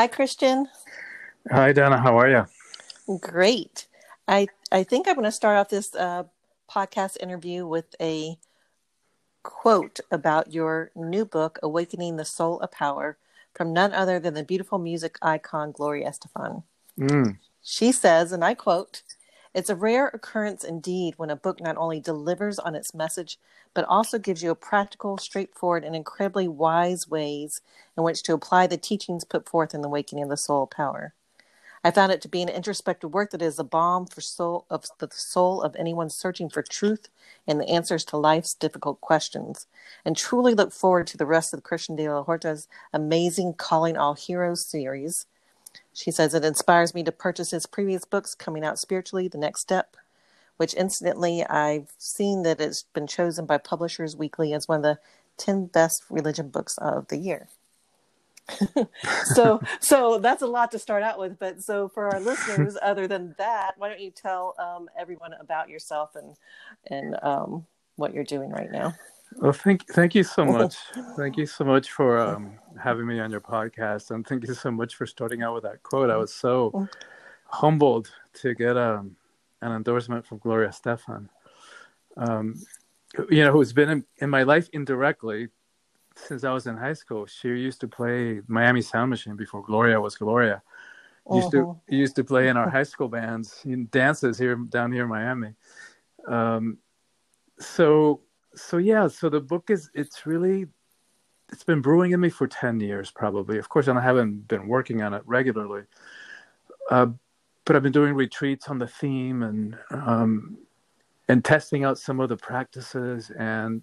Hi, Christian. Hi, Donna. How are you? Great. I I think I'm going to start off this uh, podcast interview with a quote about your new book, "Awakening the Soul of Power," from none other than the beautiful music icon Gloria Estefan. Mm. She says, and I quote. It's a rare occurrence indeed when a book not only delivers on its message, but also gives you a practical, straightforward, and incredibly wise ways in which to apply the teachings put forth in the Awakening of the Soul Power. I found it to be an introspective work that is a balm for soul of the soul of anyone searching for truth and the answers to life's difficult questions, and truly look forward to the rest of Christian de la Huerta's amazing Calling All Heroes series she says it inspires me to purchase his previous books, Coming Out Spiritually, The Next Step, which incidentally I've seen that it's been chosen by Publishers Weekly as one of the 10 best religion books of the year. so so that's a lot to start out with but so for our listeners other than that why don't you tell um, everyone about yourself and and um, what you're doing right now well, thank thank you so much. thank you so much for um, having me on your podcast, and thank you so much for starting out with that quote. I was so humbled to get um, an endorsement from Gloria Estefan, Um, you know, who's been in, in, my life indirectly since I was in high school. She used to play Miami Sound Machine before Gloria was Gloria. Used to uh-huh. used to play in our high school bands, in dances here down here in Miami. Um, so so yeah, so the book is it's really it's been brewing in me for 10 years probably. Of course, and I haven't been working on it regularly. Uh, but I've been doing retreats on the theme and um, and testing out some of the practices. And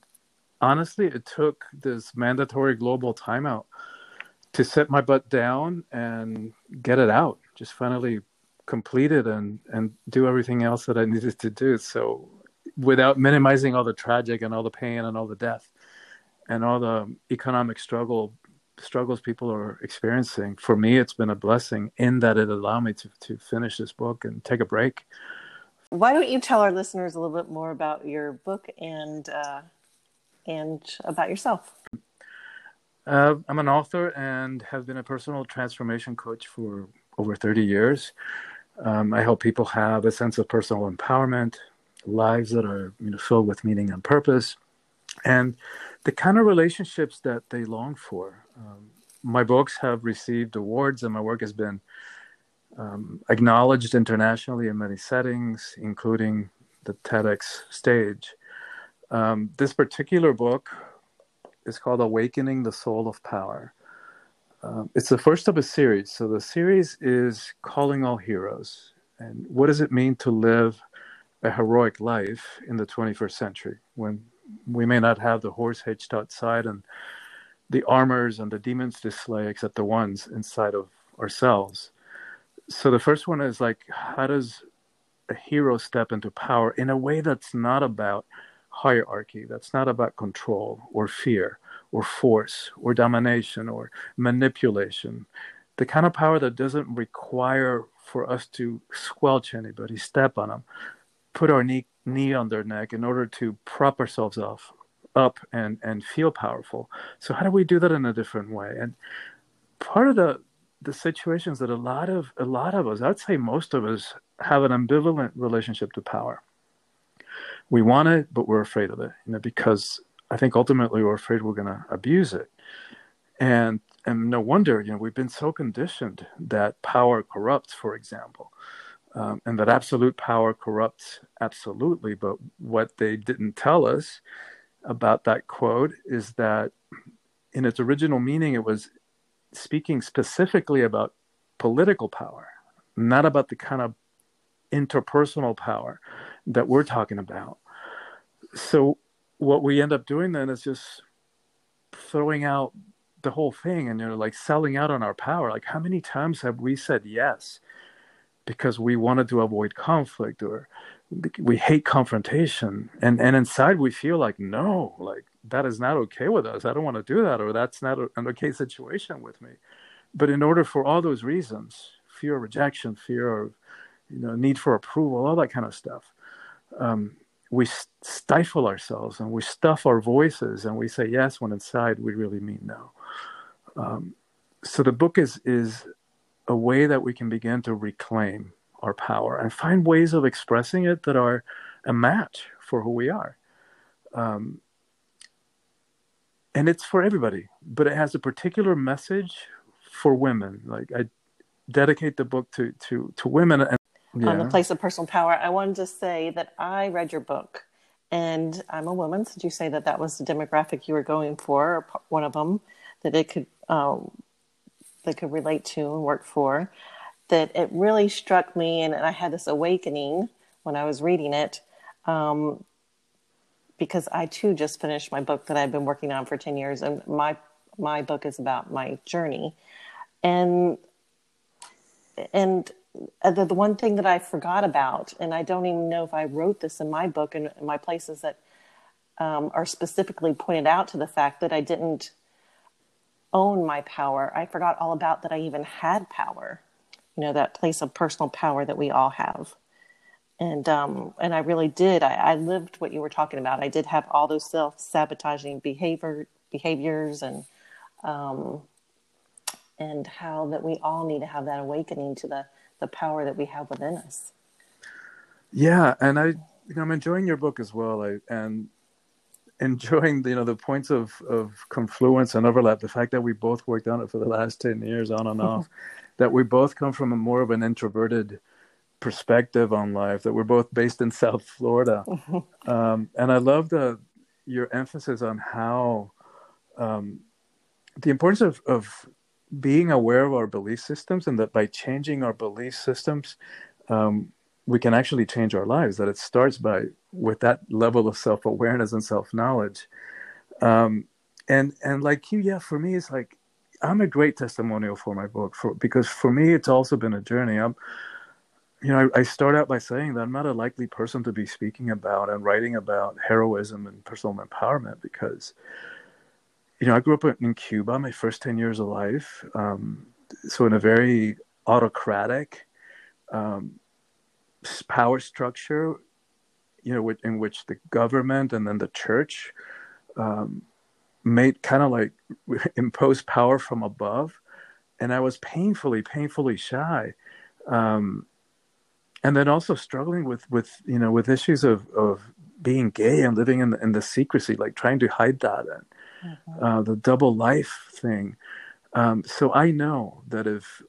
honestly, it took this mandatory global timeout to set my butt down and get it out. Just finally complete it and and do everything else that I needed to do. So without minimizing all the tragic and all the pain and all the death and all the economic struggle struggles people are experiencing for me it's been a blessing in that it allowed me to, to finish this book and take a break. Why don't you tell our listeners a little bit more about your book and uh, and about yourself? Uh, i'm an author and have been a personal transformation coach for over 30 years. Um, i help people have a sense of personal empowerment lives that are you know filled with meaning and purpose, and the kind of relationships that they long for. Um, my books have received awards, and my work has been um, acknowledged internationally in many settings, including the TEDx stage. Um, this particular book is called Awakening the Soul of Power. Uh, it's the first of a series. So the series is Calling All Heroes. And what does it mean to live a heroic life in the 21st century when we may not have the horse hitched outside and the armors and the demons to slay except the ones inside of ourselves. So the first one is like, how does a hero step into power in a way that's not about hierarchy, that's not about control or fear or force or domination or manipulation. The kind of power that doesn't require for us to squelch anybody, step on them, put our knee knee on their neck in order to prop ourselves off up and and feel powerful. So how do we do that in a different way? And part of the the situations that a lot of a lot of us i'd say most of us have an ambivalent relationship to power. We want it but we're afraid of it you know because i think ultimately we're afraid we're going to abuse it. And and no wonder you know we've been so conditioned that power corrupts for example um, and that absolute power corrupts absolutely. But what they didn't tell us about that quote is that in its original meaning, it was speaking specifically about political power, not about the kind of interpersonal power that we're talking about. So, what we end up doing then is just throwing out the whole thing and you know like selling out on our power like how many times have we said yes because we wanted to avoid conflict or we hate confrontation. And and inside we feel like no like that is not okay with us. I don't want to do that or that's not an okay situation with me. But in order for all those reasons fear of rejection fear of you know need for approval all that kind of stuff um, we stifle ourselves and we stuff our voices and we say yes when inside we really mean no. Um, so the book is is a way that we can begin to reclaim our power and find ways of expressing it that are a match for who we are. Um, and it's for everybody, but it has a particular message for women. Like I dedicate the book to to to women and yeah. on the place of personal power. I wanted to say that I read your book, and I'm a woman. So did you say that that was the demographic you were going for, or one of them that it could um, that could relate to and work for. That it really struck me, and I had this awakening when I was reading it. Um, because I too just finished my book that I've been working on for 10 years and my my book is about my journey and and the, the one thing that I forgot about and I don't even know if I wrote this in my book and my places that um, are specifically pointed out to the fact that I didn't own my power I forgot all about that I even had power you know that place of personal power that we all have and um, and I really did. I, I, lived what you were talking about. I did have all those self sabotaging behavior behaviors and um, and how that we all need to have that awakening to the the power that we have within us. Yeah, and I you know I'm enjoying your book as well. I, and enjoying the, you know the points of of confluence and overlap. The fact that we both worked on it for the last ten years on and off. that we both come from a more of an introverted perspective on life that we're both based in South Florida. Um, and I love the your emphasis on how um, the importance of, of being aware of our belief systems and that by changing our belief systems, um, we can actually change our lives. That it starts by with that level of self awareness and self knowledge. Um, and and like you, yeah, for me, it's like I'm a great testimonial for my book for because for me, it's also been a journey. I'm you know, I, I, start out by saying that I'm not a likely person to be speaking about and writing about heroism and personal empowerment because, you know, I grew up in Cuba my first 10 years of life. Um, so, in a very autocratic um, power structure, you know, in which the government and then the church um, made kind of like impose power from above. And I was painfully, painfully shy. Um, and then also struggling with with you know with issues of of being gay and living in the, in the secrecy, like trying to hide that and mm-hmm. uh, the double life thing. Um, so I know that if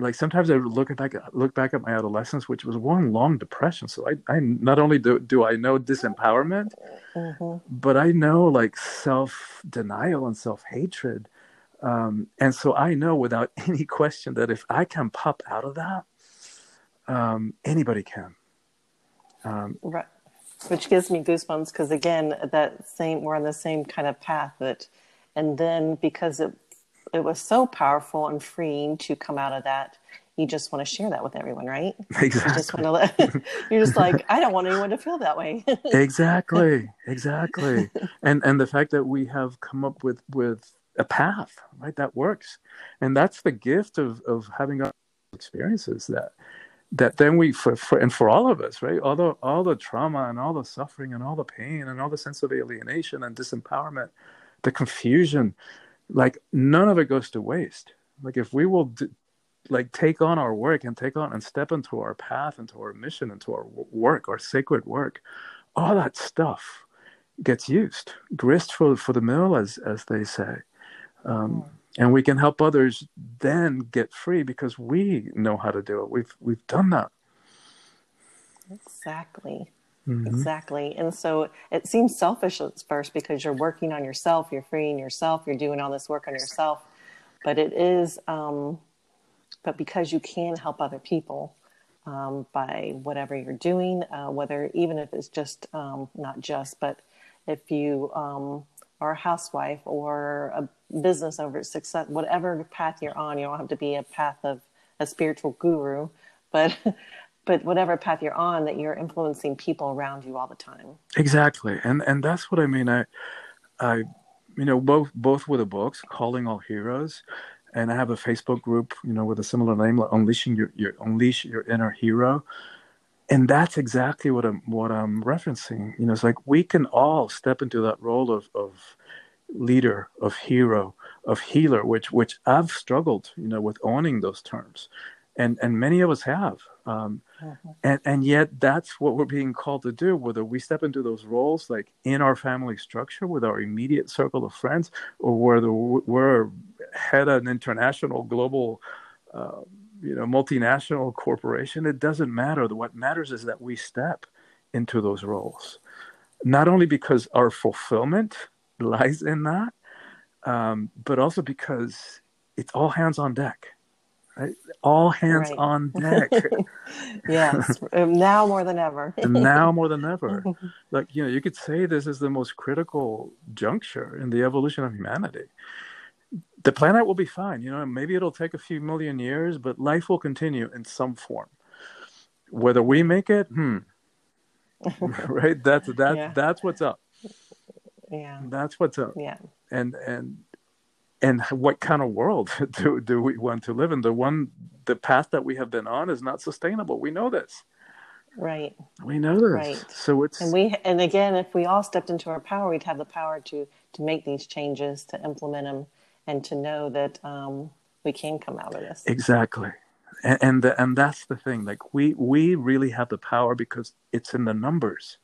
like sometimes I look back look back at my adolescence, which was one long depression. So I, I not only do do I know disempowerment, mm-hmm. but I know like self denial and self hatred. Um, and so I know without any question that if I can pop out of that, um, anybody can. Um, right. Which gives me goosebumps because again, that same we're on the same kind of path that, and then because it it was so powerful and freeing to come out of that, you just want to share that with everyone, right? Exactly. You just want to let, you're just like, I don't want anyone to feel that way. exactly. Exactly. And and the fact that we have come up with with a path, right, that works, and that's the gift of of having experiences that that then we for, for and for all of us right all the all the trauma and all the suffering and all the pain and all the sense of alienation and disempowerment the confusion like none of it goes to waste. Like if we will do, like take on our work and take on and step into our path into our mission into our work our sacred work all that stuff gets used grist for for the mill as as they say. Um, and we can help others then get free because we know how to do it. We've we've done that. Exactly mm-hmm. exactly. And so it seems selfish at first because you're working on yourself you're freeing yourself you're doing all this work on yourself. But it is um, but because you can help other people um, by whatever you're doing uh, whether even if it's just um, not just but if you um, are a housewife or a business over success, whatever path you're on, you don't have to be a path of a spiritual guru, but but whatever path you're on, that you're influencing people around you all the time. Exactly, and and that's what I mean. I, I, you know, both both with the books, calling all heroes, and I have a Facebook group, you know, with a similar name, like unleashing your your unleash your inner hero. And that's exactly what I'm what I'm referencing. You know, it's like we can all step into that role of of leader, of hero, of healer, which which I've struggled, you know, with owning those terms, and and many of us have. Um, mm-hmm. and and yet that's what we're being called to do whether we step into those roles like in our family structure with our immediate circle of friends or whether we're head of an international global uh, you know multinational corporation it doesn't matter. What matters is that we step into those roles. Not only because our fulfillment lies in that um, but also because it's all hands on deck right all hands right. on deck yes now more than ever now more than ever like you know you could say this is the most critical juncture in the evolution of humanity the planet will be fine. You know, maybe it'll take a few million years, but life will continue in some form. Whether we make it, hmm, right? That's that. Yeah. That's what's up. Yeah, that's what's up. Yeah, and and and what kind of world do do we want to live in? The one, the path that we have been on is not sustainable. We know this. Right. We know this. Right. So it's and we and again, if we all stepped into our power, we'd have the power to to make these changes, to implement them and to know that um, we can come out of this. Exactly. And and, the, and that's the thing. Like we we really have the power because it's in the numbers.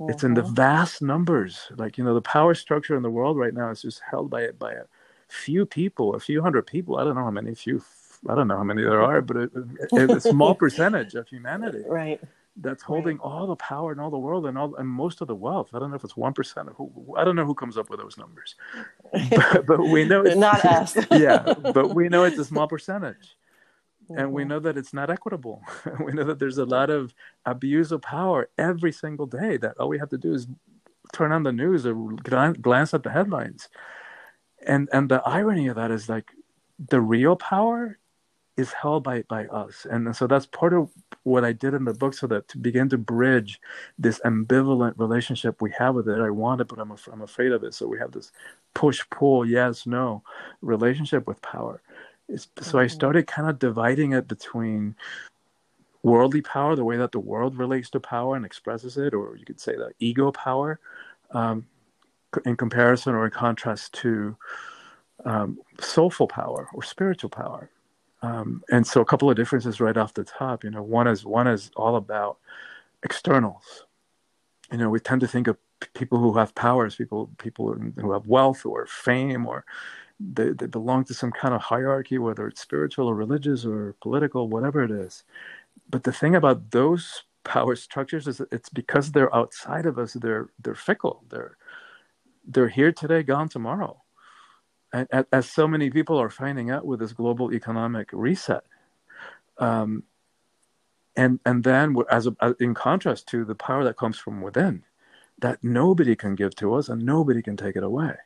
Mm-hmm. It's in the mm-hmm. vast numbers. Like you know, the power structure in the world right now is just held by it by a few people, a few hundred people. I don't know how many. Few. I don't know how many there are, but it, it's a small percentage of humanity. Right that's holding right. all the power in all the world and all and most of the wealth. I don't know if it's one percent of who. I don't know who comes up with those numbers, but, but we know it's not us. yeah, but we know it's a small percentage, mm-hmm. and we mm-hmm. know that it's not equitable. we know that there's a lot of abuse of power every single day. That all we have to do is turn on the news or glance at the headlines, and and the irony of that is like the real power is held by by us and so that's part of what i did in the book so that to begin to bridge this ambivalent relationship we have with it i want it but i'm, af- I'm afraid of it so we have this push pull yes no relationship with power so i started kind of dividing it between worldly power the way that the world relates to power and expresses it or you could say the ego power um, in comparison or in contrast to um, soulful power or spiritual power um, and so a couple of differences right off the top. You know, one is one is all about externals. You know, we tend to think of people who have powers, people people who have wealth or fame, or they, they belong to some kind of hierarchy, whether it's spiritual or religious or political, whatever it is. But the thing about those power structures is it's because they're outside of us. They're they're fickle. They're they're here today, gone tomorrow And, as so many people are finding out with this global economic reset. Um, and and then as, a, as in contrast to the power that comes from within, that nobody can give to us and nobody can take it away.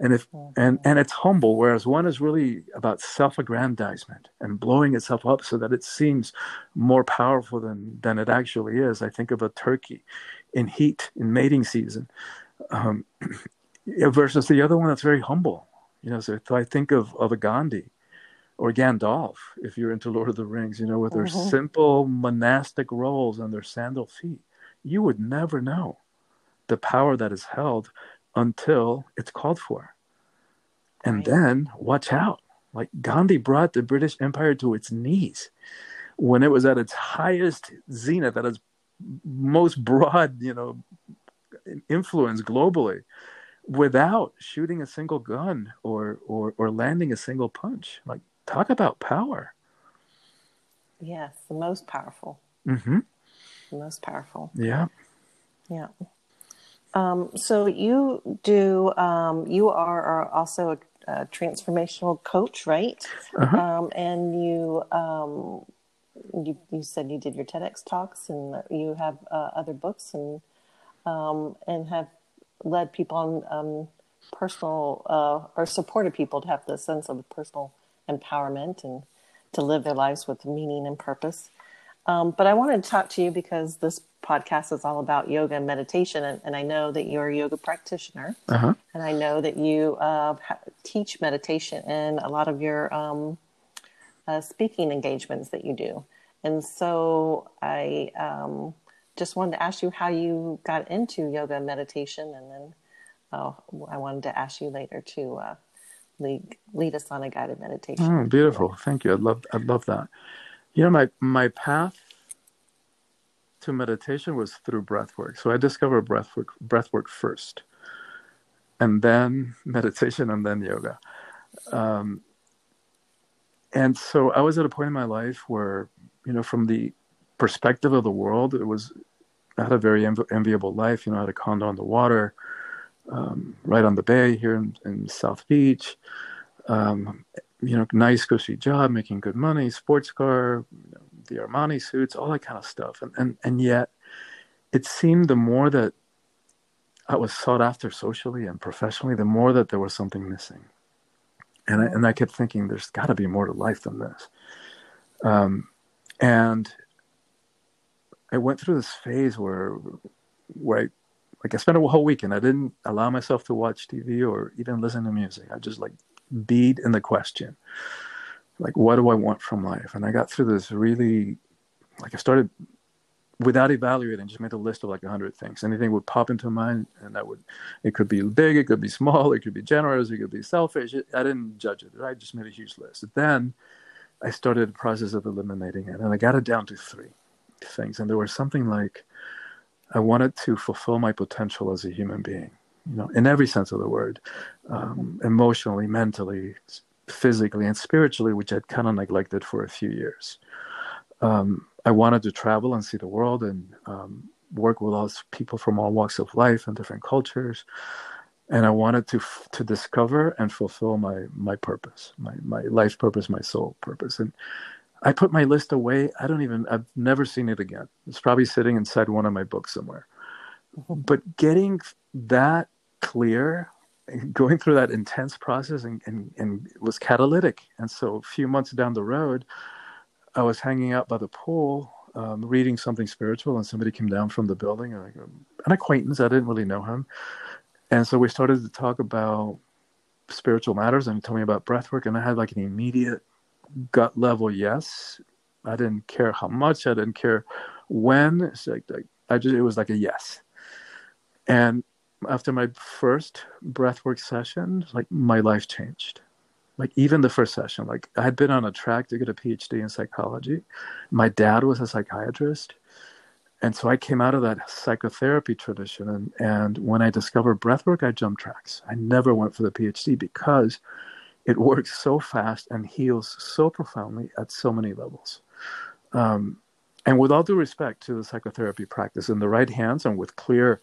And if mm-hmm. and and it's humble, whereas one is really about self-aggrandizement and blowing itself up so that it seems more powerful than than it actually is. I think of a turkey in heat in mating season, um, versus the other one that's very humble you know, so, I think of, of a Gandhi or Gandalf, if you're into Lord of the Rings, you know, with their mm-hmm. simple monastic roles and their sandal feet. You would never know the power that is held until it's called for. And right. then watch out. Like Gandhi brought the British Empire to its knees when it was at its highest zenith, at its most broad, you know, influence globally without shooting a single gun or or or landing a single punch. Like talk about power. Yes, the most powerful. Mm-hmm. The most powerful. Yeah. Yeah. Um, so you do. Um, you are, are also a, a, transformational coach, right? Uh-huh. Um, and you, um, you you said you did your TEDx talks, and you have uh, other books, and um, and have led people on um, personal uh, or supported people to have the sense of personal empowerment and to live their lives with meaning and purpose. Um, but I wanted to talk to you because this podcast is all about yoga and meditation, and, and I know that you're a yoga practitioner, uh-huh. and I know that you uh, teach meditation in a lot of your um, uh, speaking engagements that you do. And so I um, just wanted to ask you how you got into yoga and meditation and then oh, I wanted to ask you later to uh, lead lead us on a guided meditation. Oh, beautiful! Thank you. I'd love I'd love that. You know, my my path to meditation was through breath work. So I discovered breath work breath work first, and then meditation, and then yoga. Um, and so I was at a point in my life where, you know, from the perspective of the world, it was I had a very envi- enviable life. You know, I had a condo on the water, um, right on the bay here in, in South Beach. Um, you know, nice cushy job, making good money, sports car, the Armani suits, all that kind of stuff. And, and and yet, it seemed the more that I was sought after socially and professionally, the more that there was something missing. And I, and I kept thinking, there's got to be more to life than this. Um, and I went through this phase where, where I, like I spent a whole weekend. I didn't allow myself to watch TV or even listen to music. I just like beat in the question, like, what do I want from life? And I got through this really, like I started without evaluating, just made a list of like a hundred things. Anything would pop into mind, and that would, it could be big, it could be small, it could be generous, it could be selfish. I didn't judge it. I just made a huge list. Then I started the process of eliminating it, and I got it down to three things, and there was something like I wanted to fulfill my potential as a human being, you know, in every sense of the word, um, emotionally, mentally, physically, and spiritually, which I'd kind of neglected for a few years. Um, I wanted to travel and see the world and um, work with all people from all walks of life and different cultures. And I wanted to to discover and fulfill my my purpose, my my life purpose, my soul purpose. And I put my list away. I don't even, I've never seen it again. It's probably sitting inside one of my books somewhere. Mm-hmm. But getting that clear, going through that intense process and, and, and was catalytic. And so a few months down the road, I was hanging out by the pool, um, reading something spiritual, and somebody came down from the building, an acquaintance. I didn't really know him, and so we started to talk about spiritual matters, and he told me about breath work, and I had like an immediate gut level yes. I didn't care how much. I didn't care when. It's like, like I just it was like a yes. And after my first breathwork session, like my life changed. Like even the first session, like I had been on a track to get a PhD in psychology. My dad was a psychiatrist. And so I came out of that psychotherapy tradition and, and when I discovered breathwork, I jumped tracks. I never went for the PhD because it works so fast and heals so profoundly at so many levels. Um, and with all due respect to the psychotherapy practice, in the right hands and with clear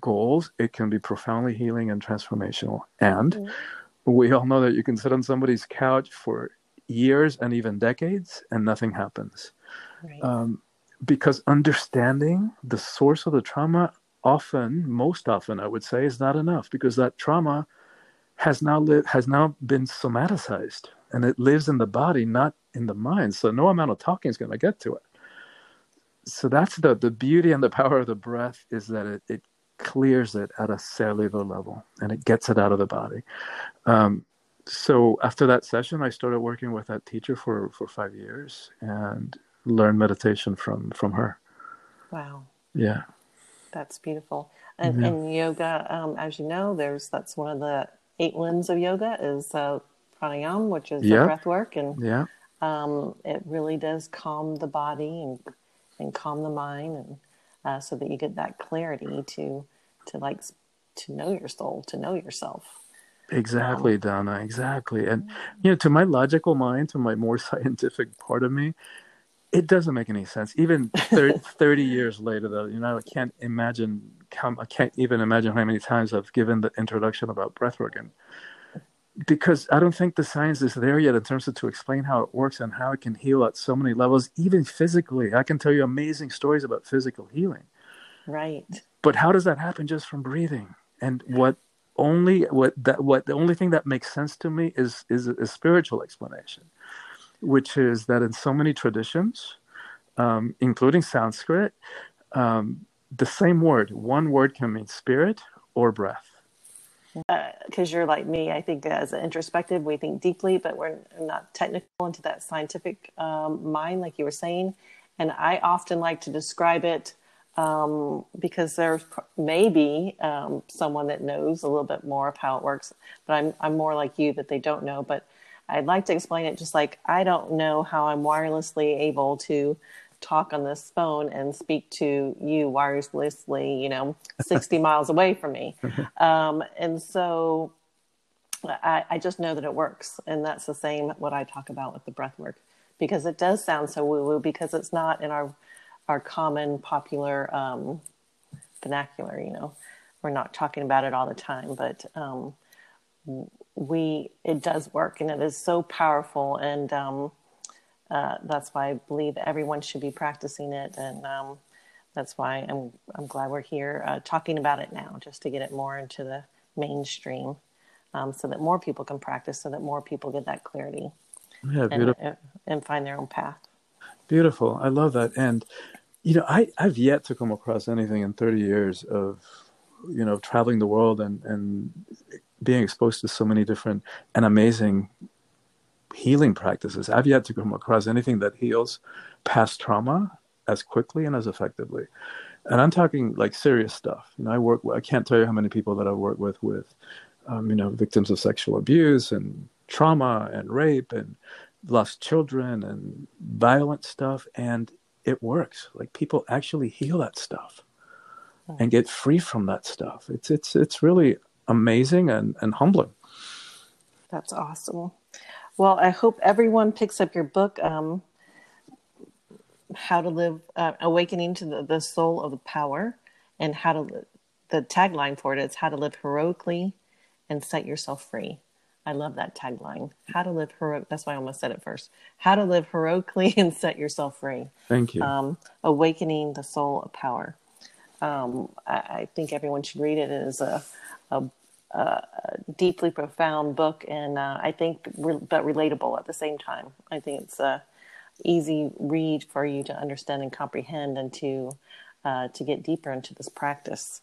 goals, it can be profoundly healing and transformational. And mm-hmm. we all know that you can sit on somebody's couch for years and even decades and nothing happens. Right. Um, because understanding the source of the trauma often, most often, I would say, is not enough because that trauma has now li- has now been somaticized and it lives in the body not in the mind so no amount of talking is going to get to it so that's the the beauty and the power of the breath is that it, it clears it at a cellular level and it gets it out of the body um, so after that session i started working with that teacher for for five years and learned meditation from from her wow yeah that's beautiful and, yeah. and yoga um, as you know there's that's one of the eight limbs of yoga is uh, pranayama, which is yep. the breath work, and yeah. um, it really does calm the body and and calm the mind, and uh, so that you get that clarity to to like to know your soul, to know yourself. Exactly, um, Donna. Exactly, and you know, to my logical mind, to my more scientific part of me, it doesn't make any sense. Even 30, 30 years later, though, you know, I can't imagine. I can't even imagine how many times I've given the introduction about breathwork, and because I don't think the science is there yet in terms of to explain how it works and how it can heal at so many levels, even physically. I can tell you amazing stories about physical healing. Right. But how does that happen just from breathing? And what only what that what the only thing that makes sense to me is is a spiritual explanation which is that in so many traditions, um, including Sanskrit, um, the same word, one word can mean spirit or breath. Because uh, you're like me, I think as an introspective, we think deeply, but we're not technical into that scientific um, mind, like you were saying. And I often like to describe it um, because there's maybe um, someone that knows a little bit more of how it works. But I'm I'm more like you that they don't know. But I'd like to explain it just like I don't know how I'm wirelessly able to talk on this phone and speak to you wirelessly, you know, 60 miles away from me. Um, and so I, I, just know that it works. And that's the same what I talk about with the breath work because it does sound so woo woo because it's not in our, our common popular um, vernacular, you know, we're not talking about it all the time, but um, we, it does work and it is so powerful. And um, uh, that's why I believe everyone should be practicing it, and um, that's why I'm I'm glad we're here uh, talking about it now, just to get it more into the mainstream, um, so that more people can practice, so that more people get that clarity, yeah, beautiful. And, and find their own path. Beautiful, I love that, and you know, I I've yet to come across anything in 30 years of you know traveling the world and and being exposed to so many different and amazing healing practices. I've yet to come across anything that heals past trauma as quickly and as effectively. And I'm talking like serious stuff. You know, I work. I can't tell you how many people that I work with with, um, you know, victims of sexual abuse and trauma and rape and lost children and violent stuff, and it works. Like people actually heal that stuff and get free from that stuff. It's it's it's really amazing and, and humbling. That's awesome. Well, I hope everyone picks up your book, um, How to Live, uh, Awakening to the, the Soul of the Power, and how to, the tagline for it is How to Live Heroically and Set Yourself Free. I love that tagline. How to live heroic. That's why I almost said it first. How to live heroically and set yourself free. Thank you. Um, awakening the soul of power. Um, I, I, think everyone should read it. It is a, a uh, deeply profound book, and uh, I think re- but relatable at the same time. I think it's a easy read for you to understand and comprehend, and to uh, to get deeper into this practice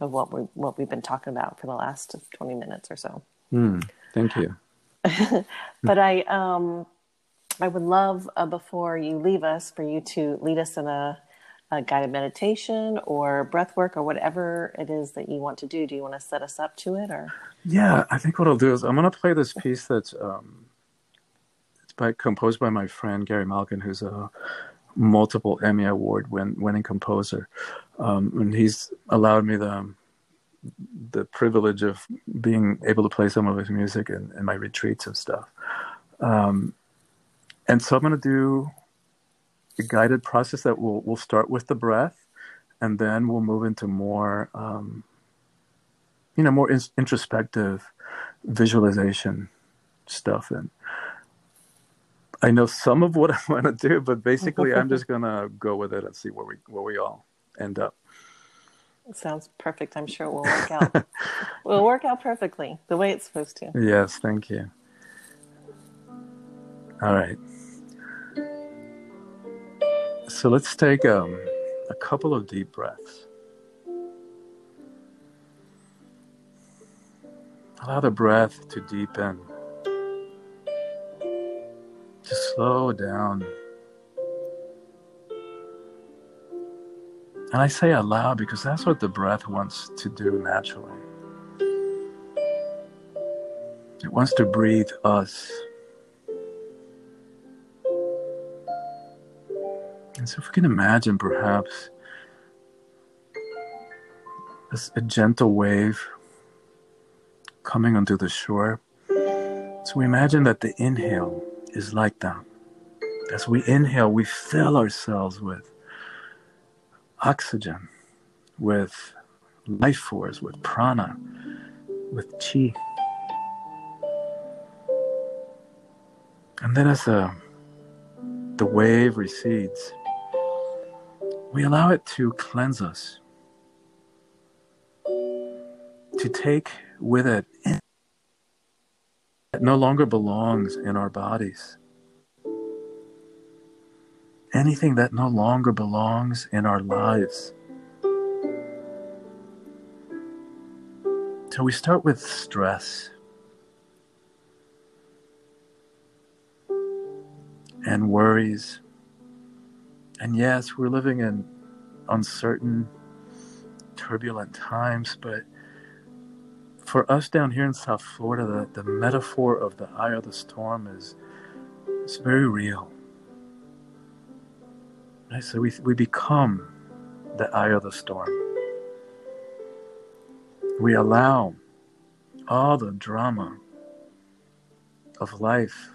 of what we what we've been talking about for the last twenty minutes or so. Mm, thank you. but I um, I would love uh, before you leave us for you to lead us in a a guided meditation or breath work or whatever it is that you want to do. Do you want to set us up to it or? Yeah, I think what I'll do is I'm going to play this piece that's um, it's by composed by my friend Gary Malkin, who's a multiple Emmy award win, winning composer, um, and he's allowed me the the privilege of being able to play some of his music in, in my retreats and stuff. Um, and so I'm going to do a guided process that will will start with the breath, and then we'll move into more, um, you know, more in- introspective visualization stuff. And I know some of what I want to do, but basically, I'm just gonna go with it and see where we where we all end up. It Sounds perfect. I'm sure it will work out. will work out perfectly the way it's supposed to. Yes, thank you. All right. So let's take um, a couple of deep breaths. Allow the breath to deepen, to slow down. And I say allow because that's what the breath wants to do naturally. It wants to breathe us so, if we can imagine perhaps a gentle wave coming onto the shore. So, we imagine that the inhale is like that. As we inhale, we fill ourselves with oxygen, with life force, with prana, with chi. And then as the, the wave recedes, we allow it to cleanse us, to take with it that no longer belongs in our bodies, anything that no longer belongs in our lives. So we start with stress. And worries and yes, we're living in uncertain, turbulent times, but for us down here in South Florida, the, the metaphor of the eye of the storm is, is very real. Right? So we, we become the eye of the storm. We allow all the drama of life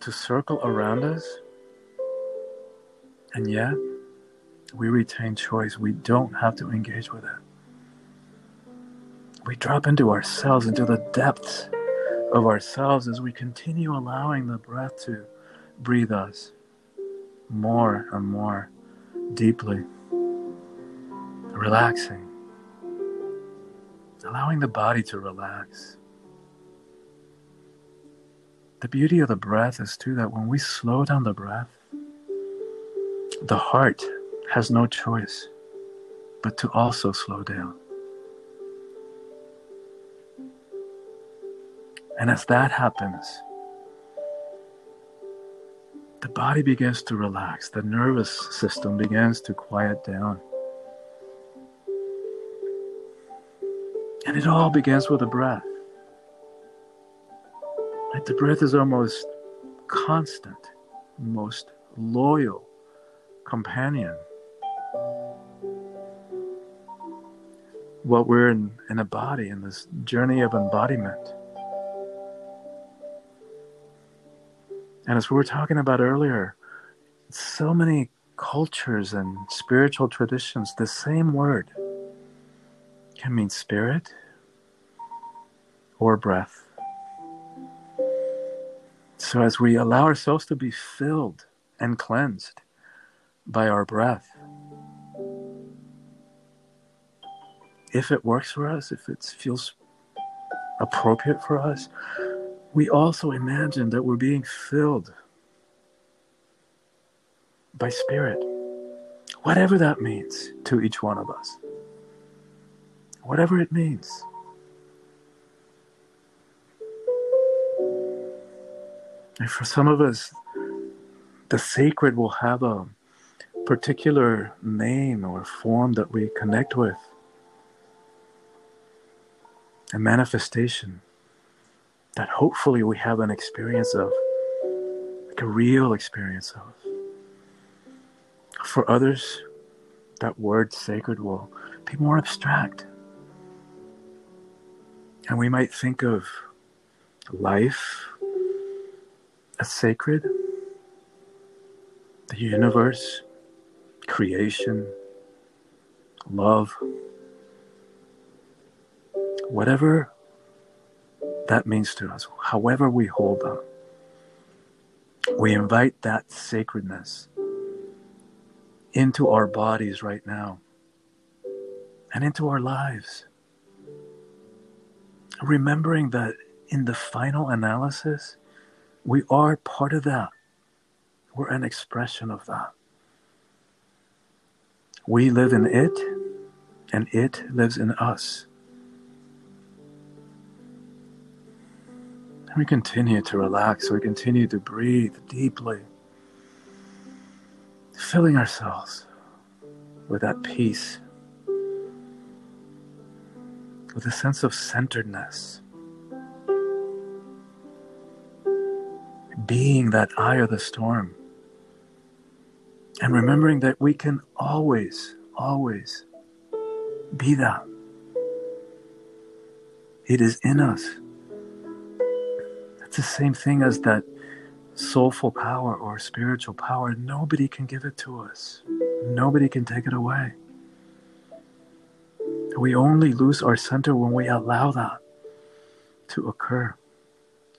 to circle around us, and yet we retain choice. We don't have to engage with it. We drop into ourselves, into the depths of ourselves as we continue allowing the breath to breathe us more and more deeply, relaxing, allowing the body to relax. The beauty of the breath is too that when we slow down the breath, the heart has no choice but to also slow down. And as that happens, the body begins to relax, the nervous system begins to quiet down. And it all begins with the breath. The breath is our most constant, most loyal companion. What we're in, in a body, in this journey of embodiment. And as we were talking about earlier, so many cultures and spiritual traditions, the same word can mean spirit or breath. So as we allow ourselves to be filled and cleansed by our breath, if it works for us, if it feels appropriate for us, we also imagine that we're being filled by Spirit, whatever that means to each one of us. Whatever it means. And for some of us, the sacred will have a particular name or form that we connect with, a manifestation that hopefully we have an experience of, like a real experience of. For others, that word sacred will be more abstract. And we might think of life as sacred, the universe, creation, love, whatever that means to us, however we hold them. We invite that sacredness into our bodies right now and into our lives. Remembering that in the final analysis, we are part of that. We're an expression of that. We live in it, and it lives in us. And we continue to relax, we continue to breathe deeply, filling ourselves with that peace, with a sense of centeredness, being that eye of the storm, and remembering that we can always, always be that. It is in us. It's the same thing as that soulful power or spiritual power. Nobody can give it to us, nobody can take it away. We only lose our center when we allow that to occur.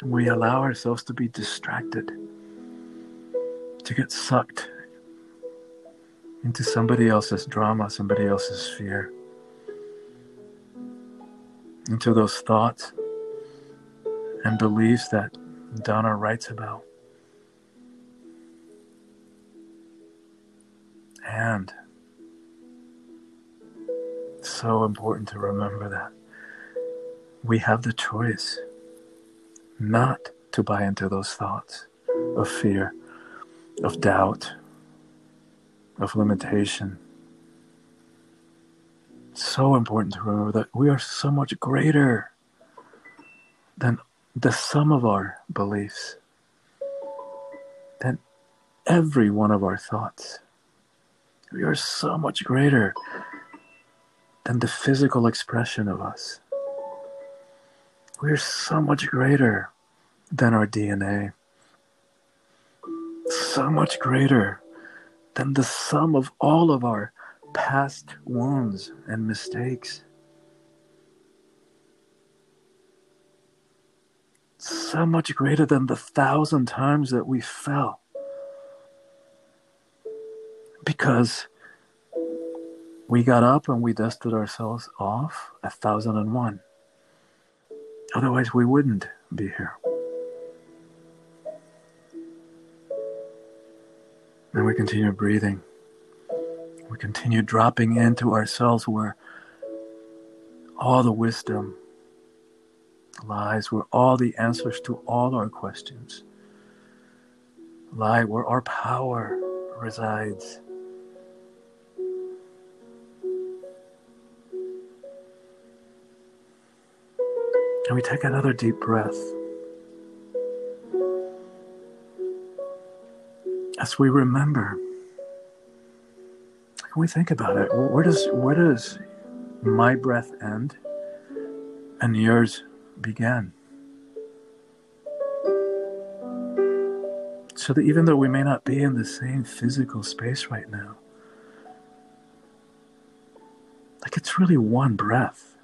We allow ourselves to be distracted, to get sucked into somebody else's drama, somebody else's fear, into those thoughts and beliefs that Donna writes about. And so important to remember that we have the choice not to buy into those thoughts of fear, of doubt, of limitation. So important to remember that we are so much greater than the sum of our beliefs, than every one of our thoughts. We are so much greater than the physical expression of us. We are so much greater than our DNA, so much greater than the sum of all of our past wounds and mistakes. So much greater than the thousand times that we fell. Because we got up and we dusted ourselves off a thousand and one. Otherwise, we wouldn't be here. And we continue breathing. We continue dropping into ourselves where all the wisdom lies, where all the answers to all our questions lie, where our power resides. And we take another deep breath. As we remember, when we think about it, where does where does my breath end and yours begin? So that even though we may not be in the same physical space right now, like it's really one breath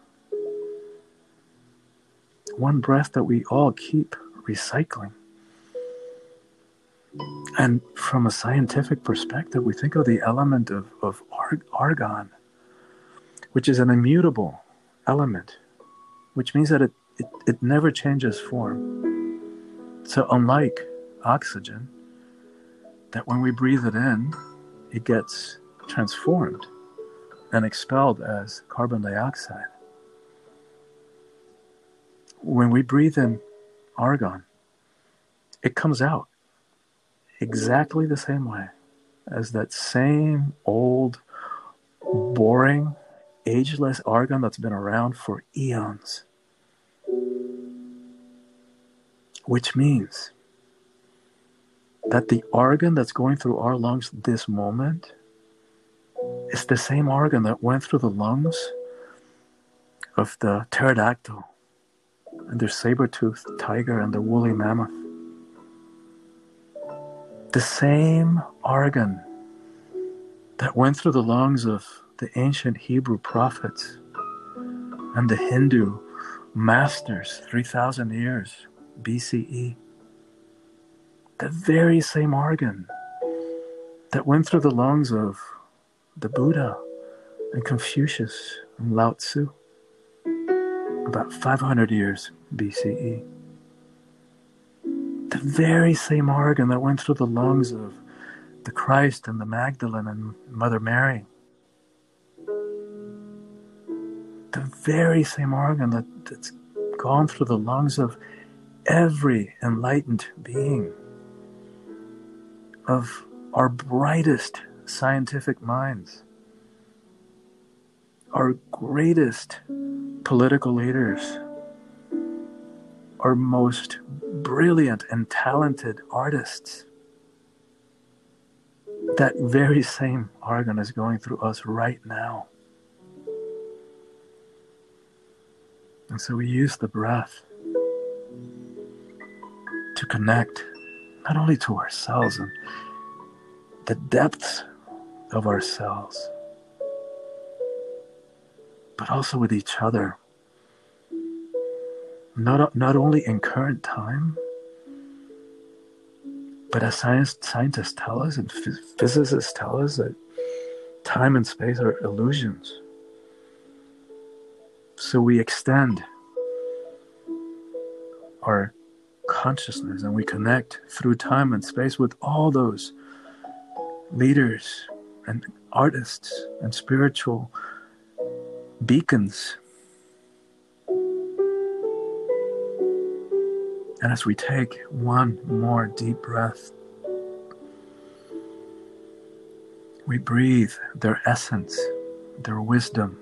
one breath that we all keep recycling. And from a scientific perspective, we think of the element of, of argon, which is an immutable element, which means that it, it, it never changes form. So, unlike oxygen, that when we breathe it in, it gets transformed and expelled as carbon dioxide when we breathe in argon, it comes out exactly the same way as that same old, boring, ageless argon that's been around for eons. Which means that the argon that's going through our lungs this moment is the same argon that went through the lungs of the pterodactyl and their saber-toothed tiger and the woolly mammoth. The same argon that went through the lungs of the ancient Hebrew prophets and the Hindu masters 3,000 years BCE. The very same argon that went through the lungs of the Buddha and Confucius and Lao Tzu about 500 years BCE. The very same argon that went through the lungs of the Christ and the Magdalene and Mother Mary. The very same argon that, that's gone through the lungs of every enlightened being, of our brightest scientific minds, our greatest political leaders, our most brilliant and talented artists. That very same argon is going through us right now. And so we use the breath to connect not only to ourselves and the depths of ourselves but also with each other. Not, not only in current time, but as science, scientists tell us and physicists tell us that time and space are illusions. So we extend our consciousness and we connect through time and space with all those leaders and artists and spiritual beacons. And as we take one more deep breath, we breathe their essence, their wisdom,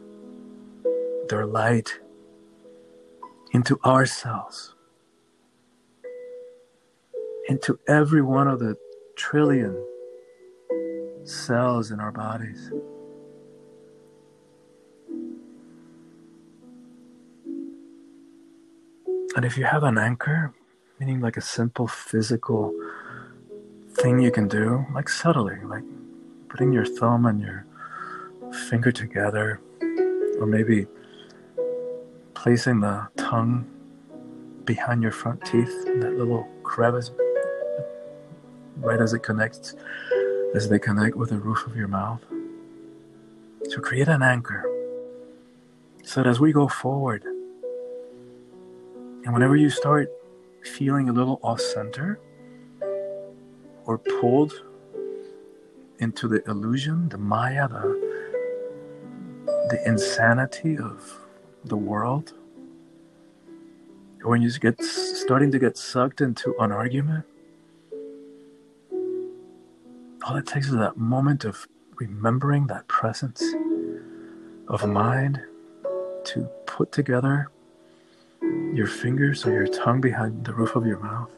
their light into ourselves, into every one of the trillion cells in our bodies. And if you have an anchor, meaning like a simple physical thing you can do, like subtly, like putting your thumb and your finger together, or maybe placing the tongue behind your front teeth, that little crevice, right as it connects, as they connect with the roof of your mouth. To create an anchor so that as we go forward, and whenever you start feeling a little off center or pulled into the illusion, the Maya, the, the insanity of the world, or when you get starting to get sucked into an argument, all it takes is that moment of remembering that presence of mind to put together your fingers or your tongue behind the roof of your mouth.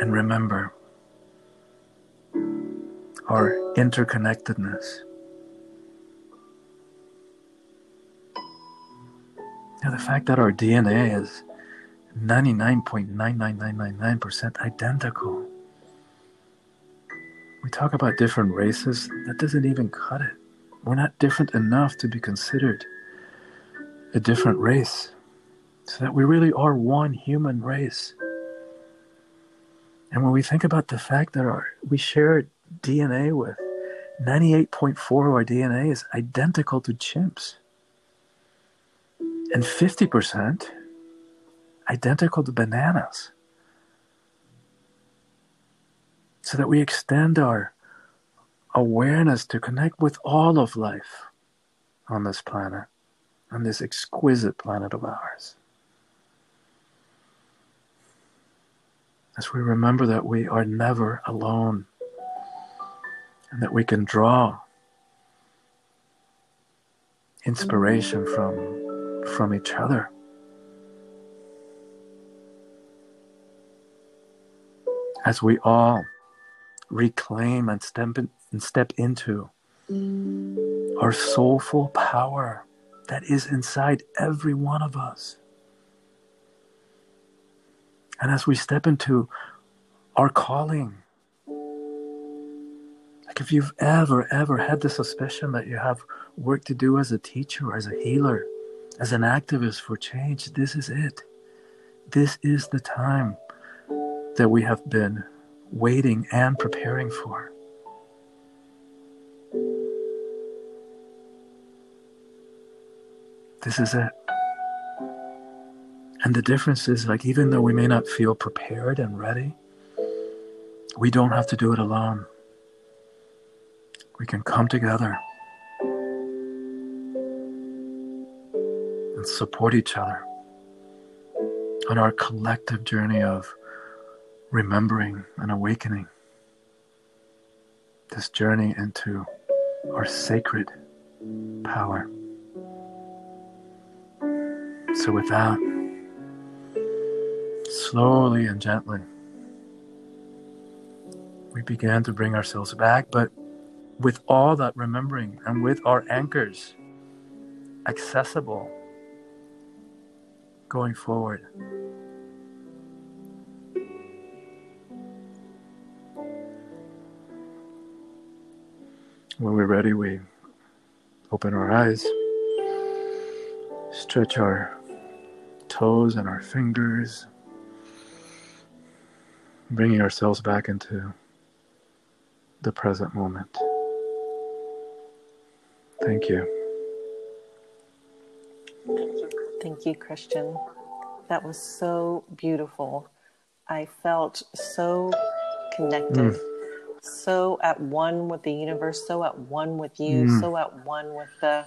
And remember our interconnectedness. Now, the fact that our DNA is 99.99999% identical. We talk about different races, that doesn't even cut it. We're not different enough to be considered a different race. So that we really are one human race. And when we think about the fact that our, we share DNA with 98.4 of our DNA is identical to chimps, and 50% identical to bananas. So that we extend our awareness to connect with all of life on this planet on this exquisite planet of ours. As we remember that we are never alone and that we can draw inspiration from, from each other. As we all reclaim and step, in, and step into our soulful power that is inside every one of us. And as we step into our calling, like if you've ever, ever had the suspicion that you have work to do as a teacher, as a healer, as an activist for change, this is it. This is the time that we have been waiting and preparing for. This is it. And the difference is like, even though we may not feel prepared and ready, we don't have to do it alone. We can come together and support each other on our collective journey of remembering and awakening. This journey into our sacred power. So, with that, slowly and gently, we began to bring ourselves back, but with all that remembering and with our anchors accessible going forward. When we're ready, we open our eyes, stretch our toes and our fingers, bringing ourselves back into the present moment. Thank you. Thank you, Christian. That was so beautiful. I felt so connected, mm. so at one with the universe, so at one with you, mm. so at one with the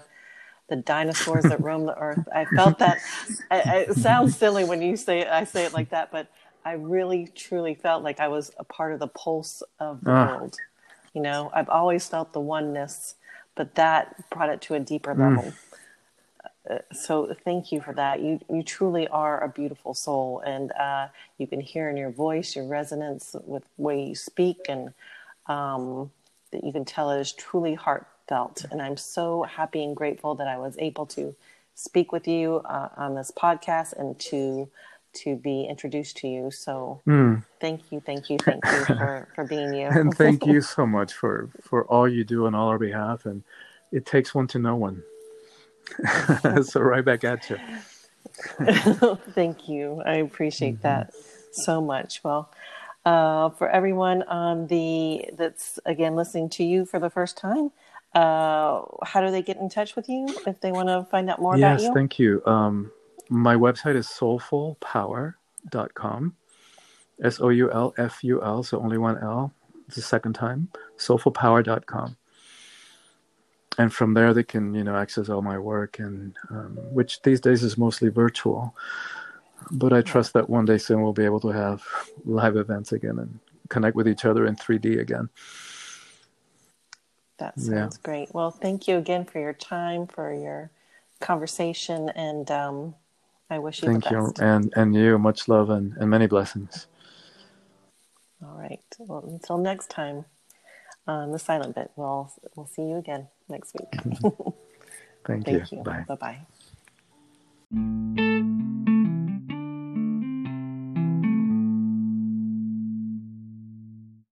the dinosaurs that roam the earth. I felt that. I, I, it sounds silly when you say it. I say it like that, but I really truly felt like I was a part of the pulse of the Ah. world. You know, I've always felt the oneness, but that brought it to a deeper Mm. level. Uh, so thank you for that. You you truly are a beautiful soul, and uh, you can hear in your voice your resonance with the way you speak, and um, that you can tell it is truly heartfelt. And I'm so happy and grateful that I was able to speak with you uh, on this podcast and to to be introduced to you. So Mm. thank you, thank you, thank you for for being you. And thank you so much for for all you do on all our behalf. And it takes one to know one. so right back at you. Thank you. I appreciate Mm-hmm. that so much. Well, uh, for everyone on the that's again listening to you for the first time, uh, how do they get in touch with you if they want to find out more about you? yes, thank you. Um, my website is soulfulpower.com. S O U L F U L, so only one L. It's the second time. Soulfulpower.com. And from there, they can, you know, access all my work, and um, which these days is mostly virtual. But I trust that one day soon we'll be able to have live events again and connect with each other in 3D again. That Yeah. sounds great. Well, thank you again for your time, for your conversation, and um, I wish you Thank you, and and you, much love and, and many blessings. All right. Well, until next time on the silent bit, we'll we'll see you again next week. Thank, Thank you. Bye. Bye bye.